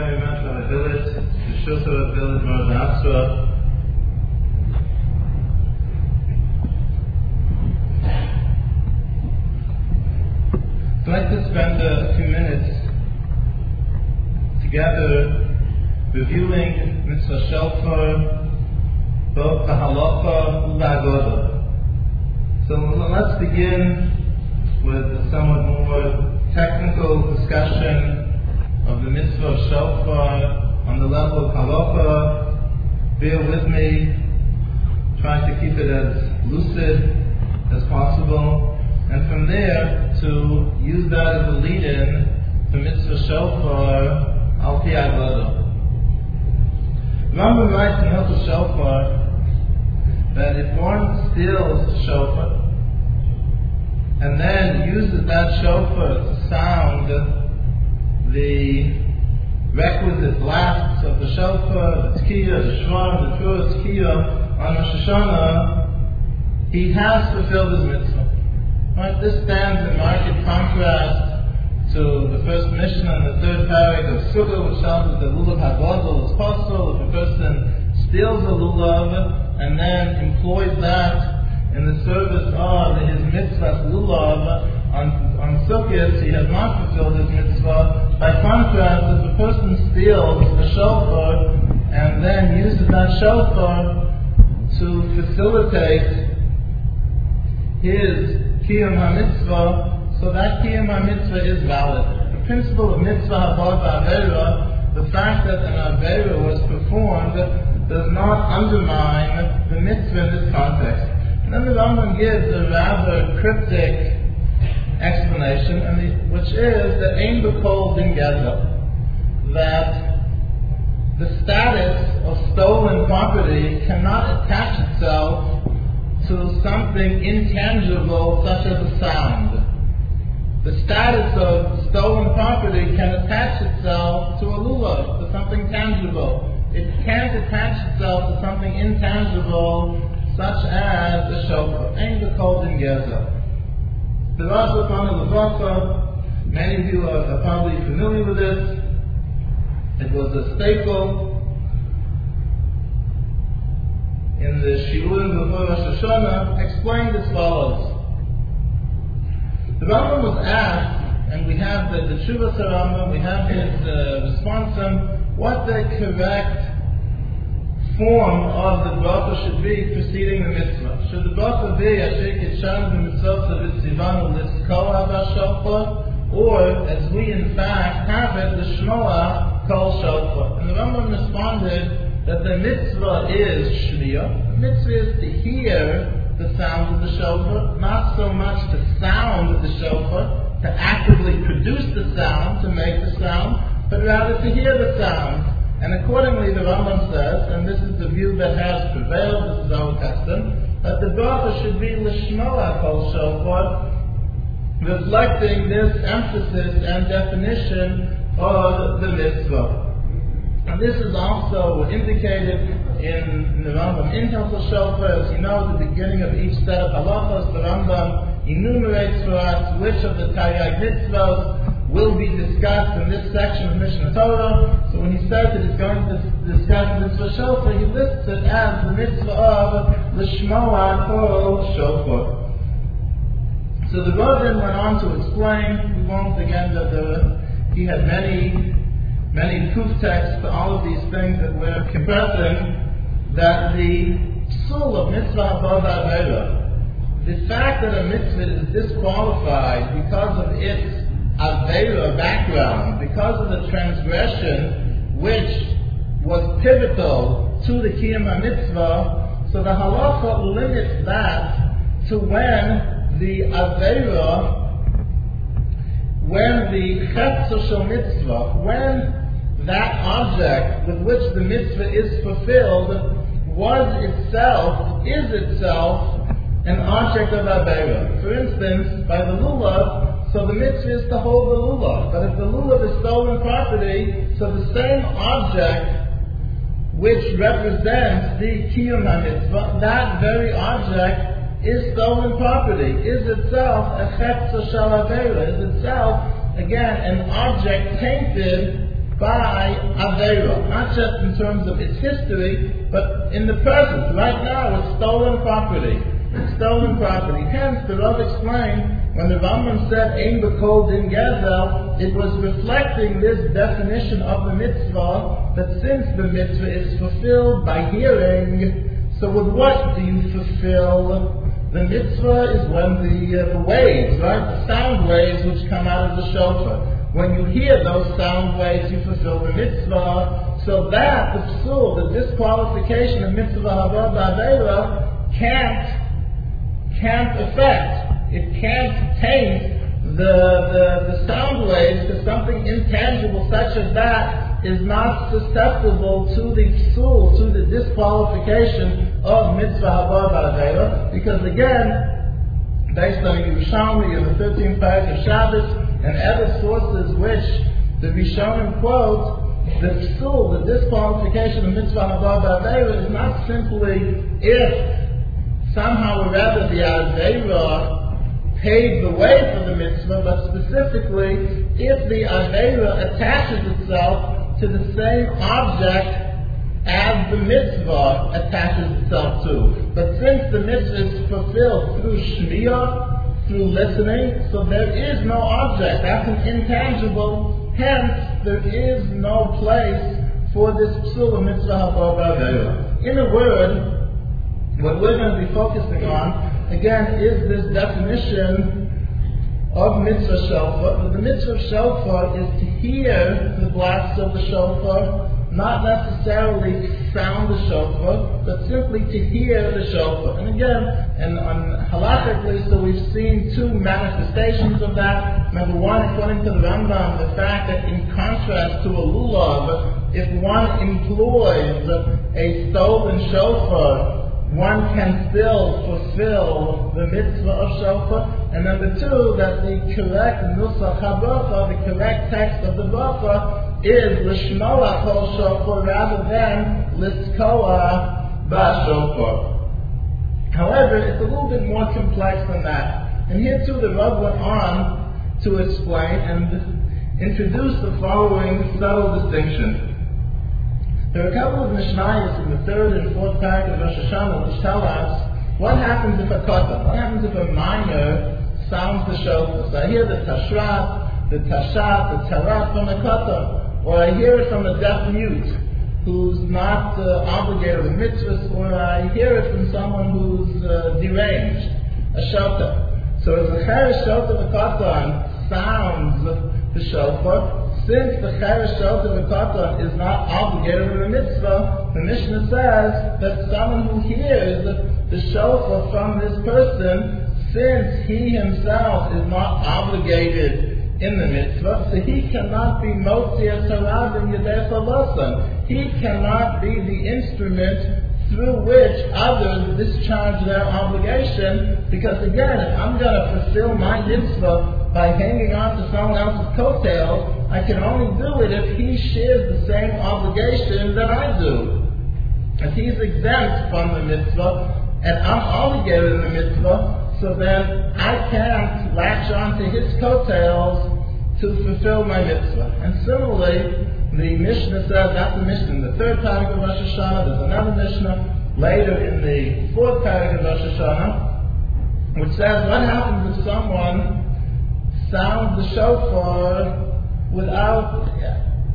very much, Rabbi Village, the Shusha Village, Maradasra. I'd like to spend a few minutes together reviewing Mitzvah Shofar, both the Halacha and the Agoda. So let's begin with a somewhat more technical discussion of the Mitzvah of Shofar on the level of Halacha. Bear with me, trying to keep it as lucid as possible, and from there to use that as a lead-in to Mitzvah of Shofar Al Pi Agoda. Rambam writes in Hilchot Shofar that if one steals shofar and then uses that shofar to sound the requisite blasts of the shofar, the tkiyah, the shvar, the true tkiyah on Rosh Hashanah, he has fulfilled his mitzvah. Right? This stands in marked contrast to the first mission and the third parak of Sukkah, which tells us that lulav hagodol is possible if a person steals a lulav and then employs that in the service of his mitzvah lulav on, on Sukkot, he has not fulfilled his mitzvah. By contrast, if a person steals a shofar and then uses that shofar to facilitate his kiyum ha-mitzvah, so that kiyum ha-mitzvah is valid. The principle of mitzvah habad avera, the fact that an avera was performed does not undermine the mitzvah in this context. And then the Rambam gives a rather cryptic explanation, the, which is that Ein B'Kol Din that the status of stolen property cannot attach itself to something intangible such as a sound. The status of stolen property can attach itself to a lulav, to something tangible. It can't attach itself to something intangible such as a shofar. Ain't the cold in Geza. The Rasa many of you are, are probably familiar with this. It was a staple in the Shiurim before Rosh Hashanah, explained as follows. The Rambam was asked, and we have the, the Shuvah we have his uh, response on what the correct form of the bracha should be preceding the mitzvah. Should the bracha be Asher Kitchan b'mitzvah v'tzivanu l'skol shofar, or as we in fact have it, the Shmoa kol shofar. And the Rambam responded that the mitzvah is shmiyah. The mitzvah is to hear the sound of the shofar, not so much to sound the shofar, to actively produce the sound, to make the sound, but rather to hear the sound. And accordingly, the Rambam says, and this is the view that has prevailed, this is our custom, that the bracha should be lishmoa kol shofar, reflecting this emphasis and definition of the mitzvah. And this is also indicated in the Rambam in Hilchot Shofar. As you know, at the beginning of each set of halachos, the Rambam enumerates for us which of the Taryag mitzvahs will be discussed in this section of Mishnah Torah. When he says that he's going to discuss mitzvah shofar, he lists it as the mitzvah of the Shmoa Kol Shofar. So the Rav went on to explain, we won't again, that the, he had many, many proof texts to all of these things that we're compressing, that the soul of mitzvah above the fact that a mitzvah is disqualified because of its Avera background, because of the transgression which was pivotal to the Kiyum mitzvah, so the halacha limits that to when the Avera, when the Chetz mitzvah, when that object with which the mitzvah is fulfilled was itself, is itself, an object of Avera. For instance, by the lulav, so the mitzvah is to hold the lulav. But if the lulav is stolen property, so the same object which represents the kiyum mitzvah, that very object is stolen property, is itself a chetza shalavera, is itself, again, an object tainted by Avera, not just in terms of its history, but in the present. Right now, it's stolen property. It's stolen property. Hence, the Rav explained when the Rambam said Ein B'Kol Din Gezel, it was reflecting this definition of the mitzvah that since the mitzvah is fulfilled by hearing, so with what do you fulfill? The mitzvah is when the, uh, the waves, right, the sound waves which come out of the shofar. When you hear those sound waves, you fulfill the mitzvah. So that, the psul, the disqualification of mitzvah haba ba'avera, can't, can't affect, it can't taint the, the, the sound waves to something intangible such as that is not susceptible to the psul, to the disqualification of mitzvah haba because again, based on Yerushalmi in the 13th paragraph of Shabbos, and other sources which the Rishonim quote, the psul, the disqualification of mitzvah haba is not simply if somehow or rather the avera paved the way for the mitzvah, but specifically if the avera attaches itself to the same object as the mitzvah attaches itself to. But since the mitzvah is fulfilled through shmiyah, through listening, so there is no object. That's an intangible. Hence, there is no place for this psula mitzvah In a word, what we're going to be focusing on, again, is this definition of mitzvah shofar. The mitzvah shofar is to hear the blast of the shofar not necessarily sound the shofar, but simply to hear the shofar. And again, and on halachically, so we've seen two manifestations of that. Number one, according to the Rambam, the fact that in contrast to a lulav, if one employs a stolen shofar, one can still fulfill the mitzvah of shofar. And number two, that the correct nusach habracha, the correct text of the bracha, is lishmoa kol shofar rather than liskoa ba shofar. However, it's a little bit more complex than that. And here too the Rav went on to explain and introduce the following subtle distinction. There are a couple of Mishnayos in the third and fourth paragraph of Rosh Hashanah which tell us what happens if a katan, what happens if a minor sounds the shofar. So I hear the tashrat, the tashat, the tarat from a katan or I hear it from a deaf mute who's not uh, obligated with mitzvahs, or I hear it from someone who's uh, deranged, a shofar. So cheresh shofar v'katan sounds the shofar, since the cheresh shoteh v'katan is not obligated with a mitzvah, the Mishnah says that someone who hears the shofar from this person, since he himself is not obligated in the mitzvah, so he cannot be Motzia Sarab in Yadeh He cannot be the instrument through which others discharge their obligation, because again, if I'm going to fulfill my mitzvah by hanging on to someone else's coattails, I can only do it if he shares the same obligation that I do. If he's exempt from the mitzvah, and I'm obligated in the mitzvah, so then I can't latch on to his coattails to fulfill my mitzvah. And similarly, the Mishnah says, that's the Mishnah in the third paragraph of Rosh Hashanah, there's another Mishnah later in the fourth paragraph of Rosh Hashanah, which says, what happens if someone sounds the shofar without,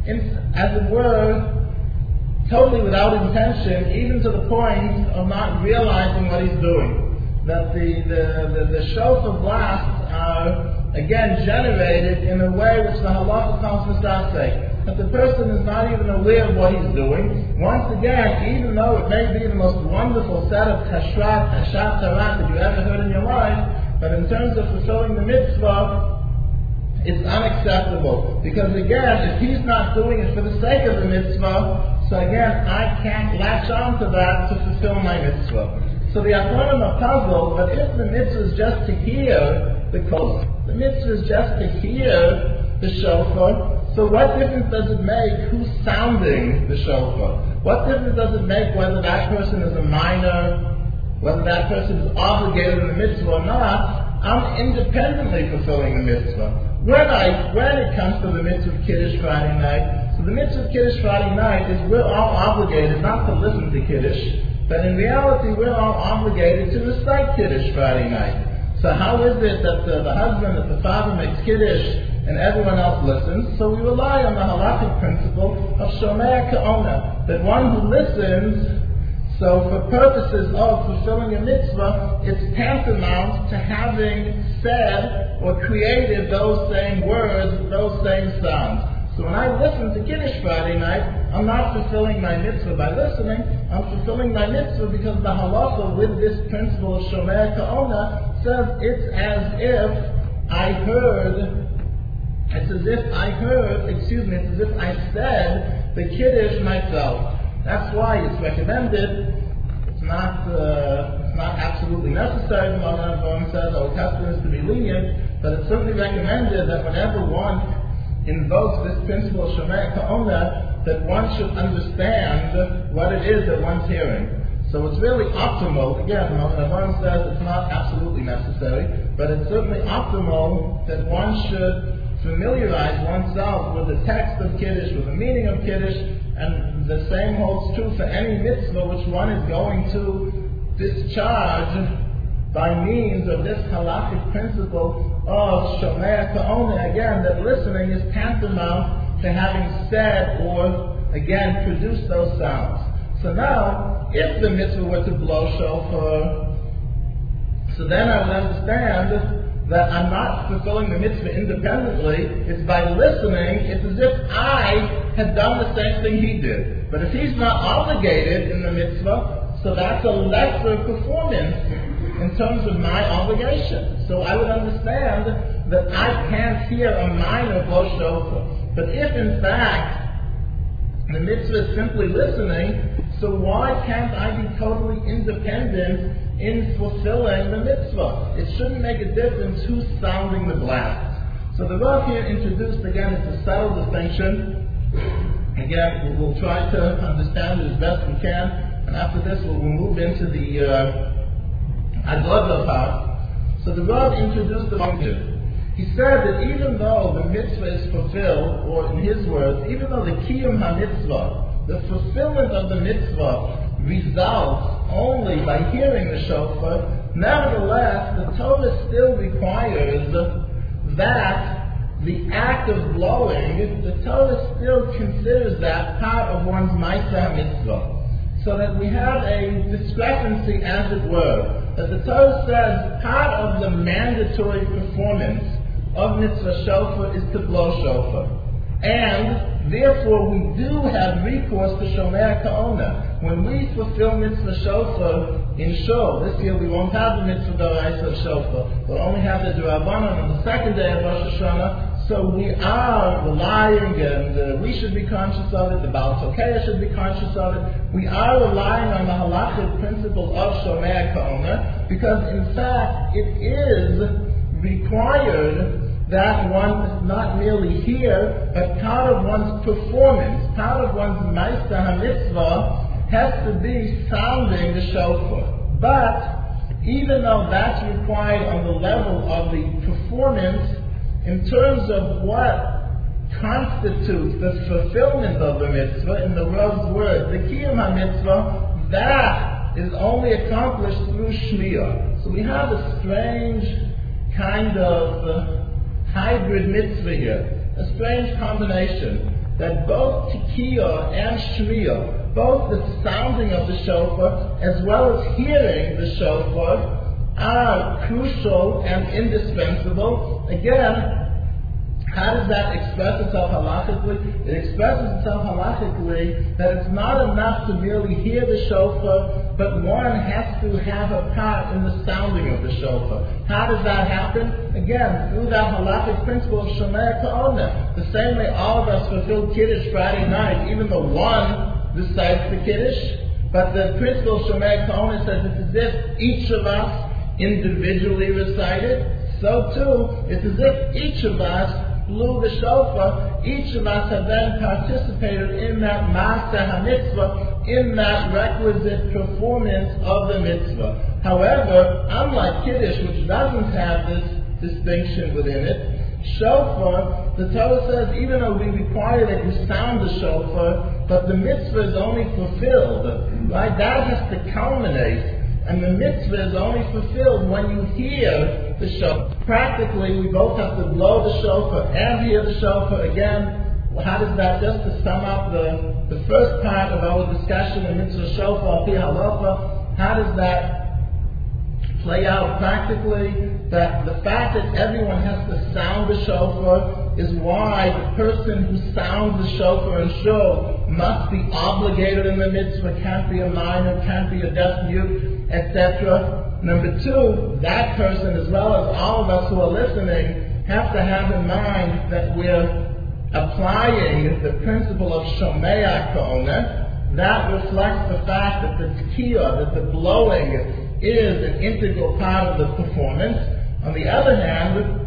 as it were, totally without intention, even to the point of not realizing what he's doing. That the, the, the, the shofar blasts are again generated in a way which the halacha to say. That the person is not even aware of what he's doing. Once again, even though it may be the most wonderful set of tashrat, tashat, tarat that you ever heard in your life, but in terms of fulfilling the mitzvah, it's unacceptable. Because again, if he's not doing it for the sake of the mitzvah, so again, I can't latch on to that to fulfill my mitzvah. So the Achronim are puzzled, but if the mitzvah is just to hear the kol, the mitzvah is just to hear the shofar. So what difference does it make who's sounding the shofar? What difference does it make whether that person is a minor, whether that person is obligated in the mitzvah or not? I'm independently fulfilling the mitzvah. When I when it comes to the mitzvah of Kiddush Friday night, So the mitzvah of Kiddush Friday night is we're all obligated not to listen to Kiddush, but in reality we're all obligated to recite Kiddush Friday night. So how is it that the, the husband, that the father makes Kiddush and everyone else listens? So we rely on the halakhic principle of Shomea Ka'ona, that one who listens so for purposes of fulfilling a mitzvah, it's tantamount to having said or created those same words, those same sounds. So when I listen to Kiddush Friday night, I'm not fulfilling my mitzvah by listening. I'm fulfilling my mitzvah because the halacha with this principle of Shomea Ka'ona says it's as if I heard, it's as if I heard, excuse me, it's as if I said the Kiddush myself. That's why it's recommended. It's not uh, it's not absolutely necessary. The Magen says our custom is to be lenient, but it's certainly recommended that whenever one invokes this principle of Shomea Ka'ona, that one should understand what it is that one's hearing. So it's really optimal. Again, Magen says it's not absolutely necessary, but it's certainly optimal that one should familiarize oneself with the text of Kiddush, with the meaning of Kiddush, and the same holds true for any mitzvah which one is going to discharge by means of this halachic principle of shomea ka'ona. Again, that listening is tantamount to having said or, again, produced those sounds. So now, if the mitzvah were to blow shofar, so then I would understand that I'm not fulfilling the mitzvah independently. It's by listening. It's as if I had done the same thing he did. But if he's not obligated in the mitzvah, so that's a lesser performance in terms of my obligation. So I would understand that I can't hear a minor blow shofar. But if in fact the mitzvah is simply listening, so why can't I be totally independent in fulfilling the mitzvah. It shouldn't make a difference who's sounding the blast. So the Rav here introduced again it's a subtle distinction. Again, we'll try to understand it as best we can, after this we'll, move into the uh, part. So the Rav introduced the function. He said that even though the mitzvah is fulfilled, or in his words, even though the kiyum ha-mitzvah, the fulfillment of the mitzvah results only by hearing the shofar, nevertheless, the Torah still requires that the act of blowing, the Torah still considers that part of one's Maaseh mitzvah. So that we have a discrepancy, as it were, that the Torah says part of the mandatory performance of mitzvah shofar is to blow shofar. And therefore we do have recourse to Shomea Ka'ona. When we fulfill mitzvah shofar in Shul, this year we won't have the mitzvah Doraisa shofar. We'll only have the Durabanan on the second day of Rosh Hashanah. So we are relying, and we should be conscious of it, the Baal Tokeya should be conscious of it. We are relying on the halachic principle of Shomea Ka'ona, because in fact it is required that one not merely hear, but part of one's performance, part of one's Maaseh mitzvah has to be sounding the shofar. But even though that's required on the level of the performance, in terms of what constitutes the fulfillment of the mitzvah, in the Rav's word, the Kiyum HaMitzvah, that is only accomplished through Shmiya. So we have a strange kind of uh, hybrid mitzvah here, a strange combination that both tikiyah and shmiya, both the sounding of the shofar as well as hearing the shofar, are crucial and indispensable. Again, how does that express itself halachically? It expresses itself halachically that it's not enough to merely hear the shofar, but one has to have a part in the sounding of the shofar. How does that happen? Again, through that halachic principle of Shomea Ka'ona. The same way all of us fulfill Kiddush Friday night, even the one recites the Kiddush, but the principle of Shomea Ka'ona says it's as if each of us individually recited. So too, it's as if each of us blew the shofar, each of us have then participated in that Maaseh HaMitzvah, in that requisite performance of the mitzvah. However, unlike Kiddush, which doesn't have this distinction within it, shofar the Torah says, even though we require that you sound the shofar, but the mitzvah is only fulfilled, right? That has to culminate. And the mitzvah is only fulfilled when you hear the shofar. Practically, we both have to blow the shofar and hear the shofar again. How does that, just to sum up the, the first part of our discussion in mitzvah shofar, pi halacha, how does that play out practically that the fact that everyone has to sound the shofar is why the person who sounds the shofar and show must be obligated in the mitzvah, can't be a minor, can't be a deaf mute, etc. Number two, that person as well as all of us who are listening have to have in mind that we're applying the principle of Shomea Ka'ona. That reflects the fact that the tekiah, that the blowing is an integral part of the performance. On the other hand,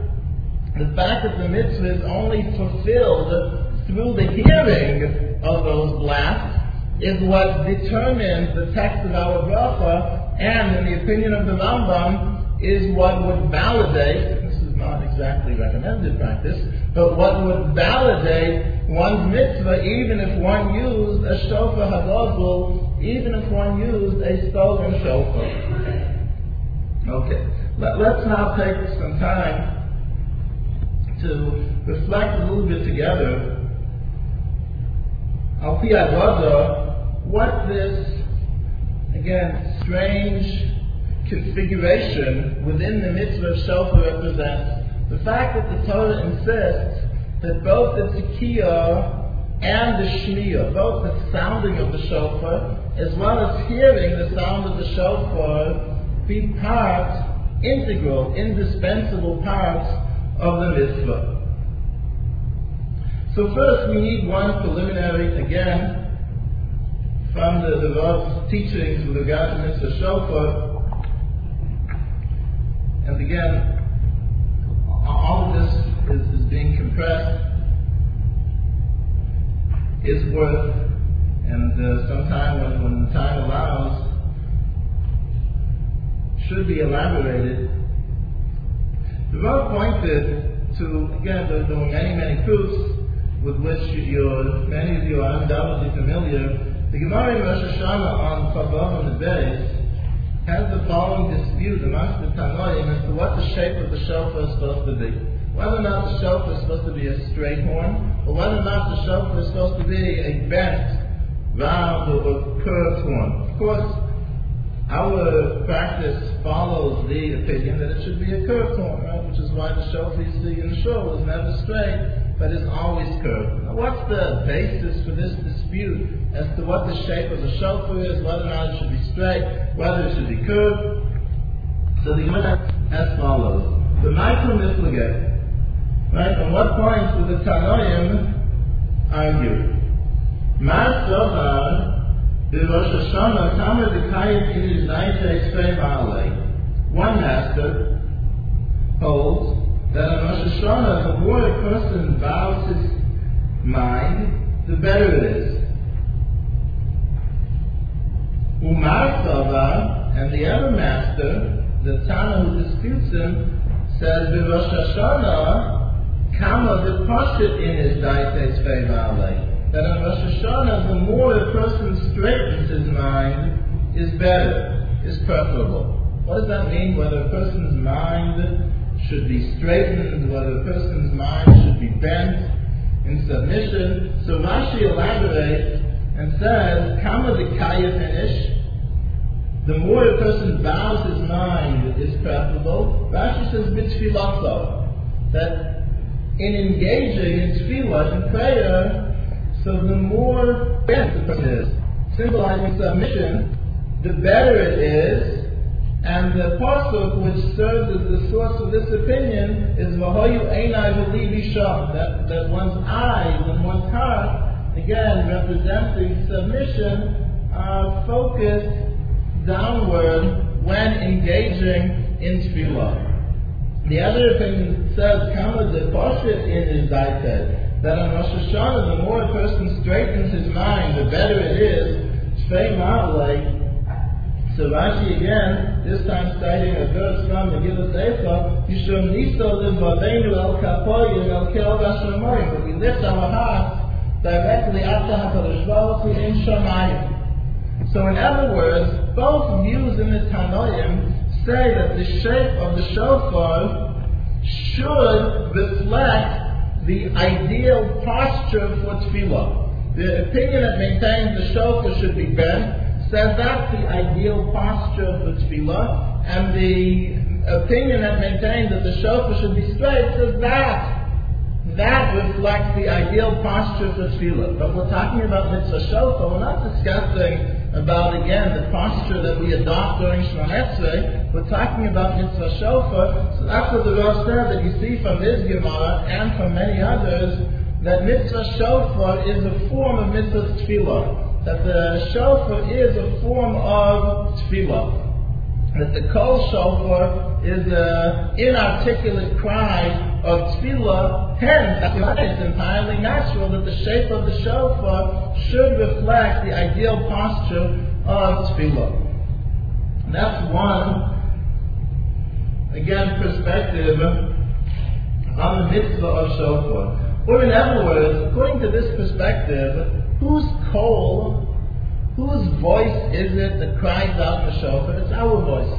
the fact that the mitzvah is only fulfilled through the hearing of those blasts is what determines the text of our bracha, and in the opinion of the Rambam, is what would validate, this is not exactly recommended practice, but what would validate one's mitzvah even if one used a shofar hagazul even if one used a stolen shofar. Okay, Let, us now take some time to reflect a little bit together. Al what this, again, strange configuration within the mitzvah of shofar represents. The fact that the Torah insists that both the tekiah and the shmiyah, both the sounding of the shofar as well as hearing the sound of the shofar, be part, integral, indispensable parts of the mitzvah. So first we need one preliminary, again, from the, the teachings with regard to mitzvah shofar. And again, all of this is, is being compressed, is worth and uh, sometime when, when time allows, should be elaborated. The Rav pointed to, again, there, there were many, many proofs with which you're, many of you are undoubtedly familiar. The Gemara in Rosh Hashanah on Chavav and the base has the following dispute amongst the Tanoim as to what the shape of the shofar is supposed to be. Whether or not the shofar is supposed to be a straight horn, or whether or not the shofar is supposed to be a bent round or curved one. Of course, our practice follows the opinion that it should be a curved one, right? Which is why the shofar you see in the show is never straight, but is always curved. Now, what's the basis for this dispute as to what the shape of the shofar is, whether or not it should be straight, whether it should be curved? So the Gemara as follows: the micromifligate, right? On what points do the Tanoim argue? מה סובר בראש השנה כמה דקאית in his night Valley? One master holds that on Rosh Hashanah, the more a person bows his mind, the better it is. Umar Sava, and the other master, the Tana who disputes him, says, Rosh Hashanah, kama the in his Daite Valley that on Rosh Hashanah, the more a person straightens his mind, is better, is preferable. What does that mean? Whether a person's mind should be straightened, whether a person's mind should be bent in submission. So Rashi elaborates and says, Kama the finish. The more a person bows his mind is preferable. Rashi says, Bitfilato. That in engaging in tefillah, in prayer, so the more bent the person is, symbolizing submission, the better it is. And the pasuk which serves as the source of this opinion is Vahoyu Einai V'Livi Sham, that, that one's eyes and one's heart, again representing submission, are focused downward when engaging in tefillah. The other opinion says, Kama the Pashit in his Daite, that on Rosh Hashanah, the more a person straightens his mind, the better it is. Shvei Ma'alei So Rashi again, this time citing a verse from the Gilus Eifa, Yishum Niso Livavenu El Kapoyim El Kel Vashamoyim, but we lift our hearts directly after HaKadosh Baruch Hu in Shamayim. So in other words, both views in the Tanoim say that the shape of the shofar should reflect the ideal posture for tefillah. The opinion that maintains the shofar should be bent says that's the ideal posture for tefillah, and the opinion that maintains that the shofar should be straight says that. That reflects the ideal posture for tefillah. But we're talking about mitzvah shofar. We're not discussing about again the posture that we adopt during Shmonetzre. We're talking about mitzvah shofar. So that's what the Rav said that you see from this Gemara and from many others that mitzvah shofar is a form of mitzvah tefillah that the shofar is a form of tefillah. That the kol shofar is an inarticulate cry of tefillah. Hence, it's entirely natural that the shape of the shofar should reflect the ideal posture of tefillah. That's one, again, perspective on the mitzvah of shofar. Or in other words, according to this perspective, Whose call, whose voice is it that cries out the shofar? It's our voice.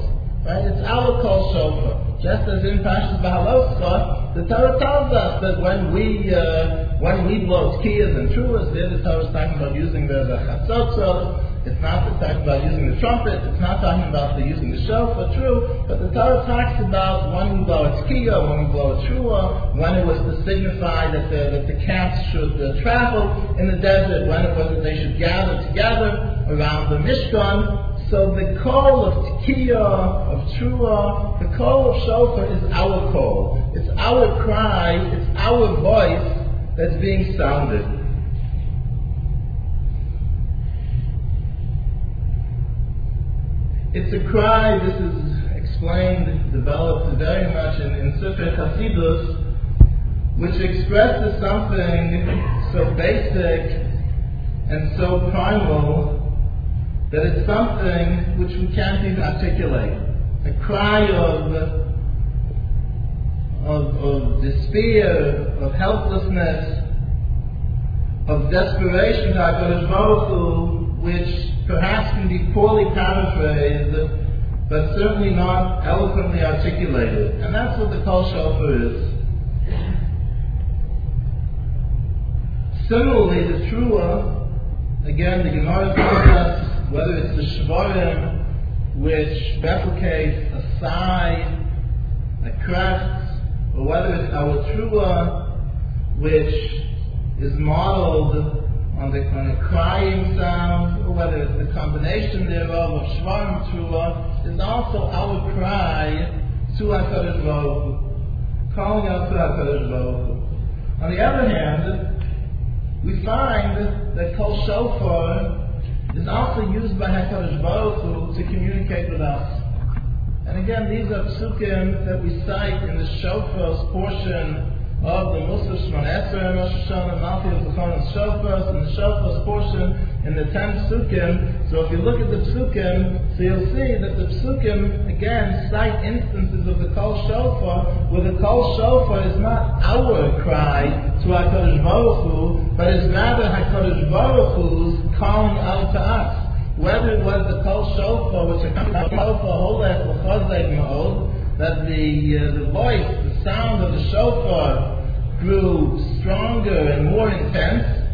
Right? It's our call shofar. Just as in Pashas Bahaloska, the Torah tells us that when we uh, when we blow tkiyas and truas, there the Torah is talking about using the chatzotzel, it's not talking about using the trumpet. It's not talking about the using the shofar, true. But the Torah talks about when we blow a tkiya, when we blow a trua, when it was to signify that the, that the camps should uh, travel in the desert, when it was that they should gather together around the Mishkan. So the call of tkiya, of trua, the call of shofar is our call. It's our cry. It's our voice that's being sounded. It's a cry, this is explained, developed very much in, Sefer Chasidus, which expresses something so basic and so primal that it's something which we can't even articulate. A cry of, of, of despair, of helplessness, of desperation to HaKadosh Baruch which perhaps can be poorly paraphrased, but certainly not eloquently articulated. And that's what the Kol Shofar is. Similarly, the Trua, again, the Gemara tells us whether it's the Shvarim, which replicates a sigh, a crest, or whether it's our Trua, which is modeled on the, kind of crying sound, whether it's the combination thereof of Shvarim Trua, is also our cry to HaKadosh Baruch calling out to HaKadosh Baruch On the other hand, we find that Kol Shofar is also used by HaKadosh Baruch to communicate with us. And again, these are psukim that we cite in the Shofar's portion of the Musaf Shemon Esrei and Rosh Hashanah, Malti of Zechon and Shofars, and the Shofars portion in the 10 Psukim. So if you look at the Psukim, so you'll see that the Psukim, again, cite instances of the Kol Shofar, where the Kol Shofar is not our cry to HaKadosh Baruch Hu, but is rather HaKadosh Baruch Hu's calling out to us. Whether it was the Kol Shofar, which accompanied Shofar Holech L'chazek Ma'od, that the, uh, the voice, the sound of the shofar grew stronger and more intense,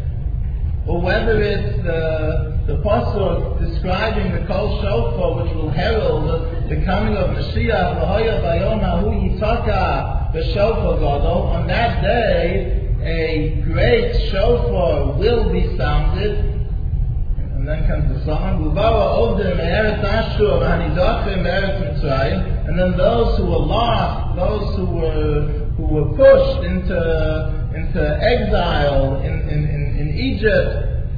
or whether it's the, the pasuk describing the kol shofar, which will herald the coming of Mashiach, v'hoya bayom ahu yitaka the shofar gadol. On that day, a great shofar will be sounded, and then comes the song, Ubawa Ovdim Eretz Ashur Hanidachim Eretz Mitzrayim, and then those who were lost, those who were who were pushed into into exile in, in, in, in Egypt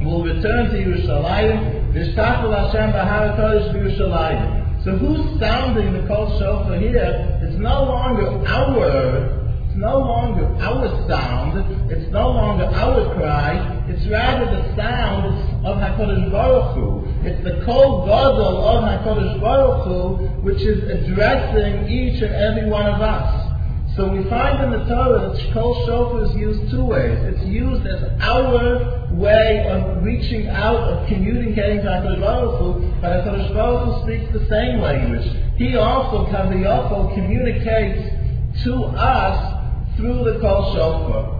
will return to Yerushalayim. Vishtachul Hashem Bahar Kodesh Yerushalayim. So who's sounding the Kol Shofar here? It's no longer our it's no longer our sound. It's no longer our cry. It's rather the sound of HaKadosh Baruch Hu. It's the Kol Gadol of HaKadosh Baruch Hu, which is addressing each and every one of us. So we find in the Torah that Kol Shofar is used two ways. It's used as our way of reaching out, of communicating to HaKadosh Baruch Hu, but HaKadosh Baruch Hu speaks the same language. He also, Kaviyoko, communicates to us through the Kol Shofar.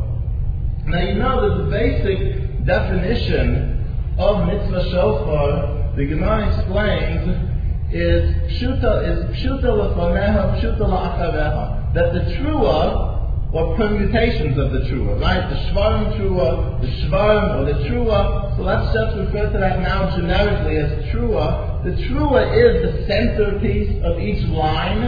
Now you know that the basic definition of Mitzvah Shofar, the Gemara explains, is Pshuta, is Pshuta Lefoneha, Pshuta La'achareha. That the Trua, or permutations of the Trua, right? The Shvarim Trua, the Shvarim, or the Trua. So let's just refer to that now generically as Trua. The Trua is the centerpiece of each line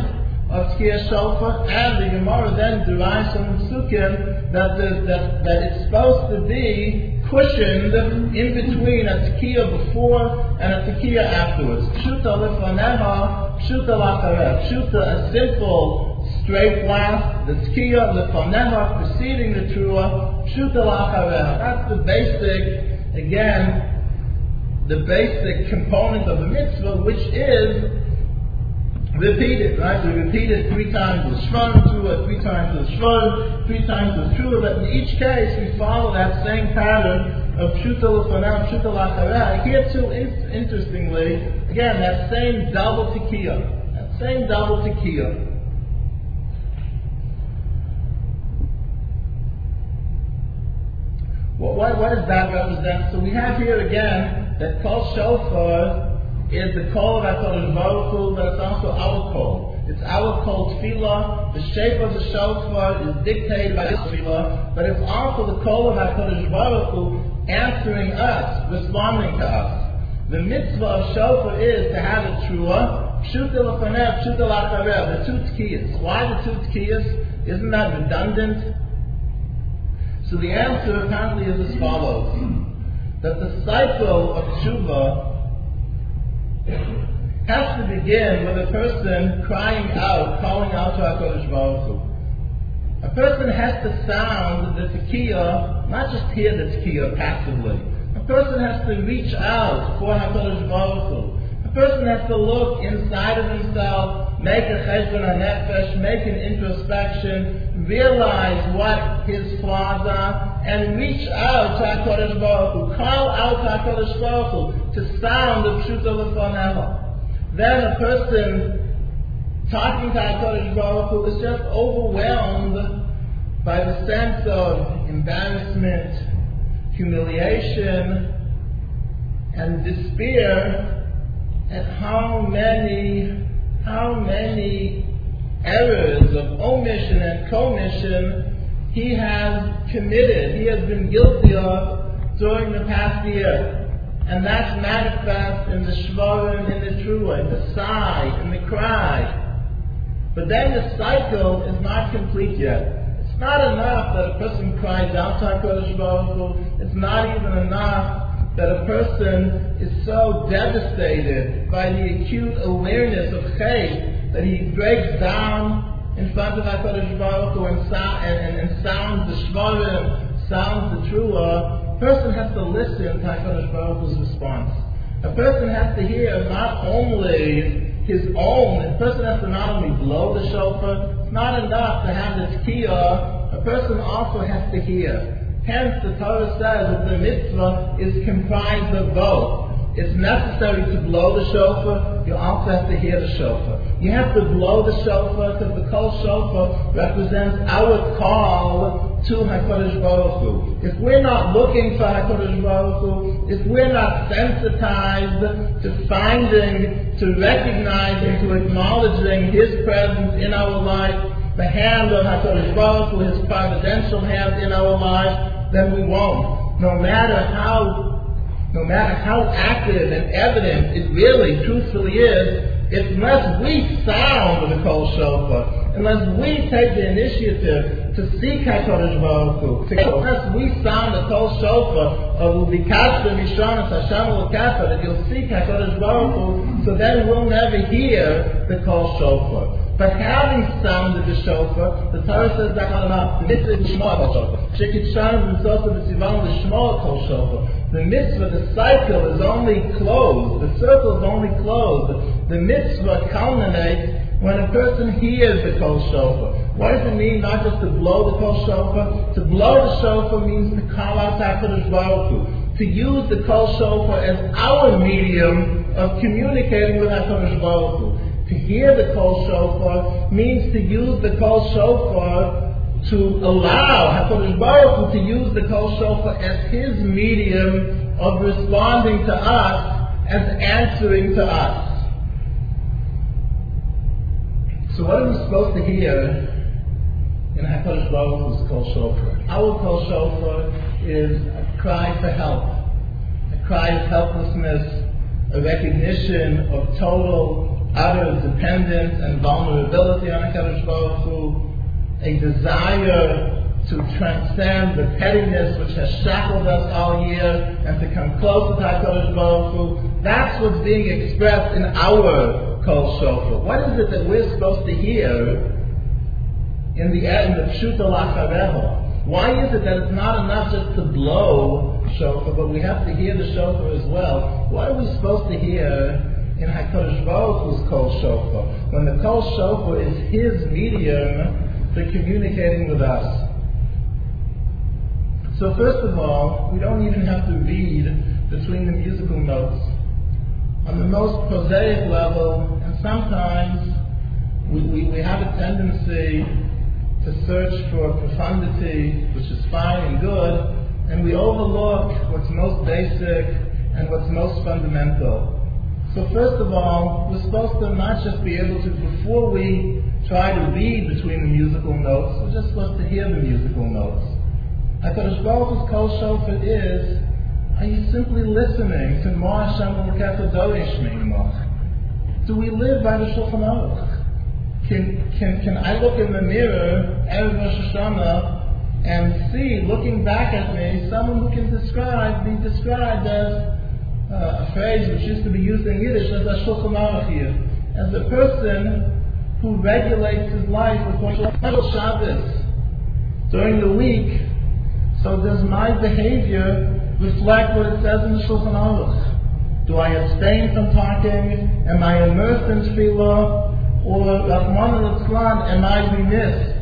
of Tkiyah Shofar, and the Gemara then derives from the Psukim that, the, that, that it's supposed to be cushioned in between a Tkiyah before and a Tkiyah afterwards. Pshuta lefaneha, pshuta lacharev. Pshuta, a simple straight blast, the Tkiyah lefaneha, preceding the Trua, pshuta lacharev. That's the basic, again, the basic component of the mitzvah, which is repeat it, right? We repeat it three times with Shvan Trua, three times with Shvan, three times with Trua, but in each case we follow that same pattern of Pshuta L'fanam, Pshuta L'achara. Here too, in- interestingly, again, that same double tekiah, that same double tekiah. Well, what, what does that represent? So we have here again that Kol Shofar is the call HaKadosh Baruch Hu, but it's also our call. It's our call tefillah. The shape of the shofar is dictated by this tefillah, but it's also the call of HaKadosh Baruch Hu answering us, responding to us. The mitzvah of shofar is to have a trua, pshuta l'faneh, pshuta l'akarev, the two tkiyas. Why the two tkiyas? Isn't that redundant? So the answer apparently is as follows. That the cycle of tshuva has to begin with a person crying out, calling out to HaKadosh Baruch Hu. A person has to sound the tekiah, not just hear the tekiah passively. A person has to reach out for HaKadosh Baruch Hu. A person has to look inside of himself, make a cheshbon nefesh, make an introspection, realize what his flaws are, and reach out to HaKadosh Baruch Hu. Call out to HaKadosh Baruch Hu to sound the truth of the Faneha. Then a person talking to HaKadosh Baruch Hu is just overwhelmed by the sense of embarrassment, humiliation, and despair at how many, how many errors of omission and commission he has committed, he has been guilty of during the past year. And that's manifest in the shvarim, in the trua, in the sigh, in the cry. But then the cycle is not complete yet. It's not enough that a person cries out to HaKadosh Baruch. It's not even enough that a person is so devastated by the acute awareness of chait that he breaks down in front of HaKadosh Baruch Hu and, and, and, and sounds the shvarim, sounds the trua, a person has to listen to HaKadosh Baruch Hu's response. A person has to hear not only his own, a person has to not only blow the shofar, it's not enough to have the tekiah, a person also has to hear. Hence the Torah says that the mitzvah is comprised of both. It's necessary to blow the shofar, you also have to hear the shofar. You have to blow the shofar because the kol shofar represents our call to HaKadosh Baruch Hu. If we're not looking for HaKadosh Baruch Hu, if we're not sensitized to finding, to recognizing, to acknowledging His presence in our life, the hand of HaKadosh Baruch Hu, His providential hand in our life, then we won't. No matter how no matter how active and evident it really, truthfully is, unless we sound the call Shofar, unless we take the initiative to seek HaKadosh Baruch Hu, unless we sound the Kol Shofar of Ubikashta Mishanas Hashem Ulakafa, that you'll seek HaKadosh Baruch Hu, so then we'll never hear the Kol Shofar. But having sounded the shofar, the Torah says that not enough. The mitzvah is Shema kol shofar. Shekit is also the Sivan the Shema kol shofar. The mitzvah, the cycle is only closed. The circle is only closed. The mitzvah culminates when a person hears the kol shofar. What does it mean not just to blow the kol shofar? To blow the shofar means to call out HaKadosh Baruch Hu. To use the kol shofar as our medium of communicating with HaKadosh Baruch Hu. To hear the kol shofar means to use the kol shofar to allow HaKadosh Baruch Hu to use the kol shofar as his medium of responding to us, as answering to us. So what are we supposed to hear in HaKadosh Baruch Hu's Kol Shofar? Our Kol Shofar is a cry for help, a cry of helplessness, a recognition of total, utter dependence and vulnerability on HaKadosh Baruch Hu, a desire to transcend the pettiness which has shackled us all year and to come closer to HaKadosh Baruch Hu. That's what's being expressed in our Kol Shofar. What is it that we're supposed to hear in the end of Shuta Lachareho? Why is it that it's not enough just to blow shofar, but we have to hear the shofar as well? What are we supposed to hear in HaKadosh Baruch Hu's Kol Shofar? When the Kol Shofar is his medium for communicating with us. So first of all, we don't even have to read between the musical notes on the most prosaic level, and sometimes we, we, we have a tendency to search for profundity, which is fine and good, and we overlook what's most basic and what's most fundamental. So first of all, we're supposed to not just be able to, before we try to read between the musical notes, we're just supposed to hear the musical notes. i HaKadosh Baruch Hu's Kol Shofar is are you simply listening to Ma Hashem Do we live by the Shulchan Aruch? Can, can, can I look in the mirror Erev Rosh Hashanah and see, looking back at me, someone who can describe, be described as uh, a phrase which used to be used in Yiddish as a Shulchan as a person who regulates his life with Shabbos during the week. So does my behavior reflect what it says in the Shulchan Aruch? Do I abstain from talking? Am I immersed in tefillah? Or, Rahman al am I remiss?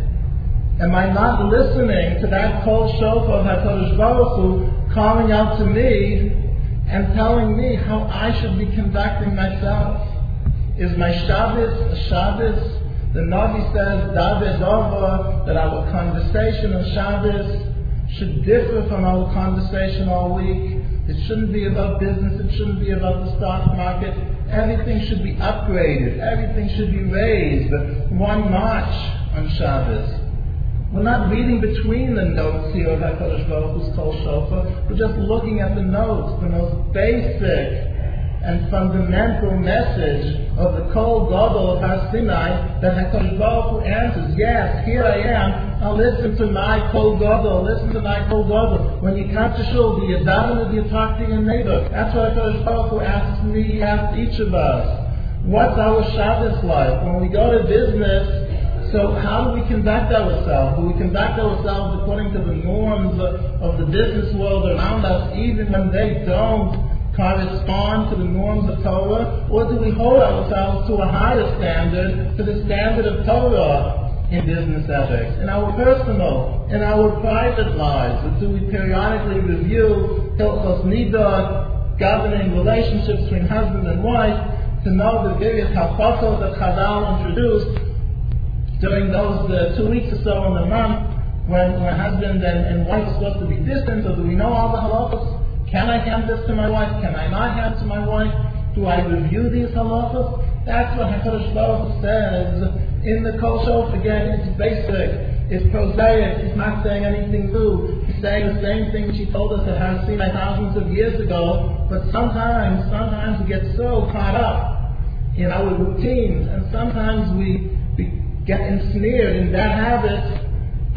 Am I not listening to that kol shofar of HaKadosh Baruch Hu calling out to me and telling me how I should be conducting myself? Is my Shabbos a Shabbos? The Navi says, David that our conversation on Shabbos should differ from our conversation all week. It shouldn't be about business. It shouldn't be about the stock market. Everything should be upgraded. Everything should be raised But one notch on Shabbos. We're not reading between the notes here of HaKadosh Baruch Hu's Kol Shofar. We're just looking at the notes, the most basic and fundamental message of the Kol Gadol of Har Sinai that HaKadosh Baruch Hu answers, yes, here I am, now listen to my Kol Gadol, listen to my Kol Gadol. When you come to shul, do you daven or do you talk to your neighbor? That's what HaKadosh Baruch Hu asks me, he asks each of us. What's our Shabbos like? When we go to business, so how do we conduct ourselves? Do we conduct ourselves according to the norms of, of the business world around us, even when they don't correspond to the norms of Torah, or do we hold ourselves to a higher standard, to the standard of Torah in business ethics, in our personal, in our private lives? Or do we periodically review Hilchos Nidot, governing relationships between husband and wife, to know the various halachos that Chazal introduced during those uh, two weeks or so in the month when, when husband and, and wife are supposed to be distant, or do we know all the halachos? Can I hand this to my wife? Can I not hand to my wife? Do I review these halachas? That's what HaKadosh Baruch says in the Kol Shofar. Again, it's basic. It's prosaic. He's not saying anything new. He's saying the same thing she told us at Har Sinai thousands of years ago. But sometimes, sometimes we get so caught up in our routines, and sometimes we, we get ensnared in bad habits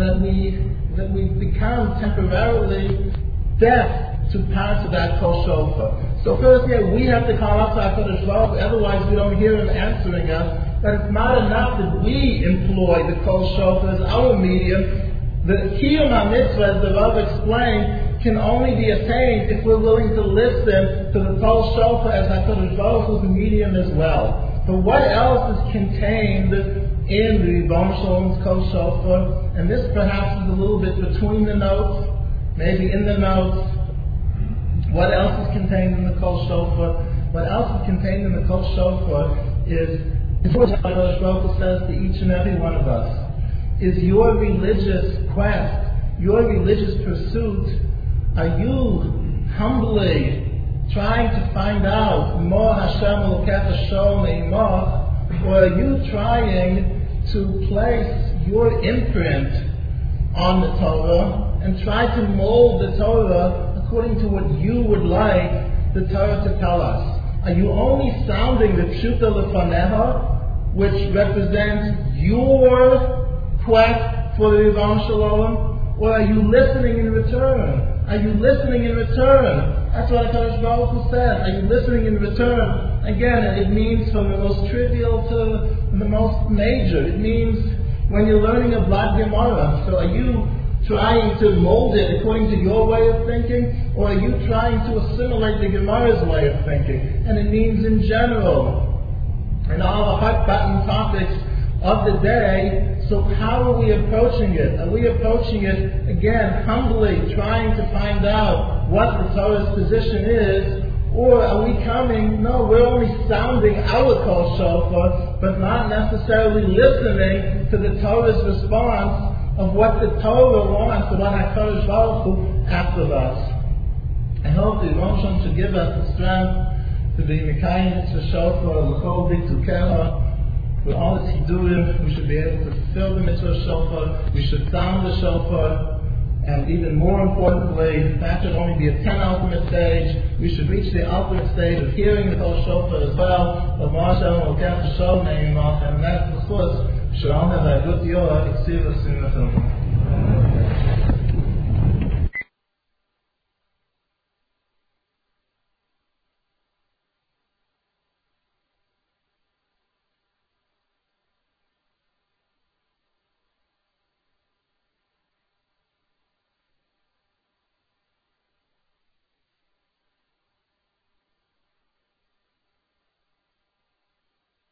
that we that we become temporarily deaf to of that kol shofar. So first, yeah, we have to call up to HaKadosh Baruch otherwise we don't hear him answering us. But it's not enough that we employ the kol shofar as our medium. The kiyum mitzvah, as the Rav explained, can only be attained if we're willing to listen to the kol shofar as HaKadosh Baruch Hu's medium as well. But what else is contained in the Ribbono Shel Olam's kol shofar? And this perhaps is a little bit between the notes, maybe in the notes. What else is contained in the kol shofar? What else is contained in the kol shofar is what HaKadosh Baruch says to each and every one of us is your religious quest, your religious pursuit, are you humbly trying to find out more Hashem or are you trying to place your imprint on the Torah and try to mold the Torah according to what you would like the Torah to tell us? Are you only sounding the Pshuta Lefaneha which represents your quest for the Ribbono Shel Olam? Or are you listening in return? Are you listening in return? That's what HaKadosh Baruch Hu said. Are you listening in return? Again, it means from the most trivial to the most major. It means when you're learning a Black Gemara. So are you trying to mold it according to your way of thinking? Or are you trying to assimilate the Gemara's way of thinking? And it means in general and all the hot button topics of the day. So how are we approaching it? Are we approaching it again humbly, trying to find out what the Torah's position is? Or are we coming, no, we're only sounding our kol shofar, but not necessarily listening to the Torah's response of what the Torah wants, and what HaKadosh Baruch Hu asks of us. I hope the Rosh to give us the strength to be Mekayim to L'chol Dik to Kera, with all its Hidurim, we should be able to fulfill the mitzvah Shofar, we should sound the Shofar, and even more importantly, that should only be a 10 ultimate stage, we should reach the ultimate stage of hearing the whole Shofar as well, of Marshal, L'kef Shofar, and that's the chus, should all have a good year, it's serious in the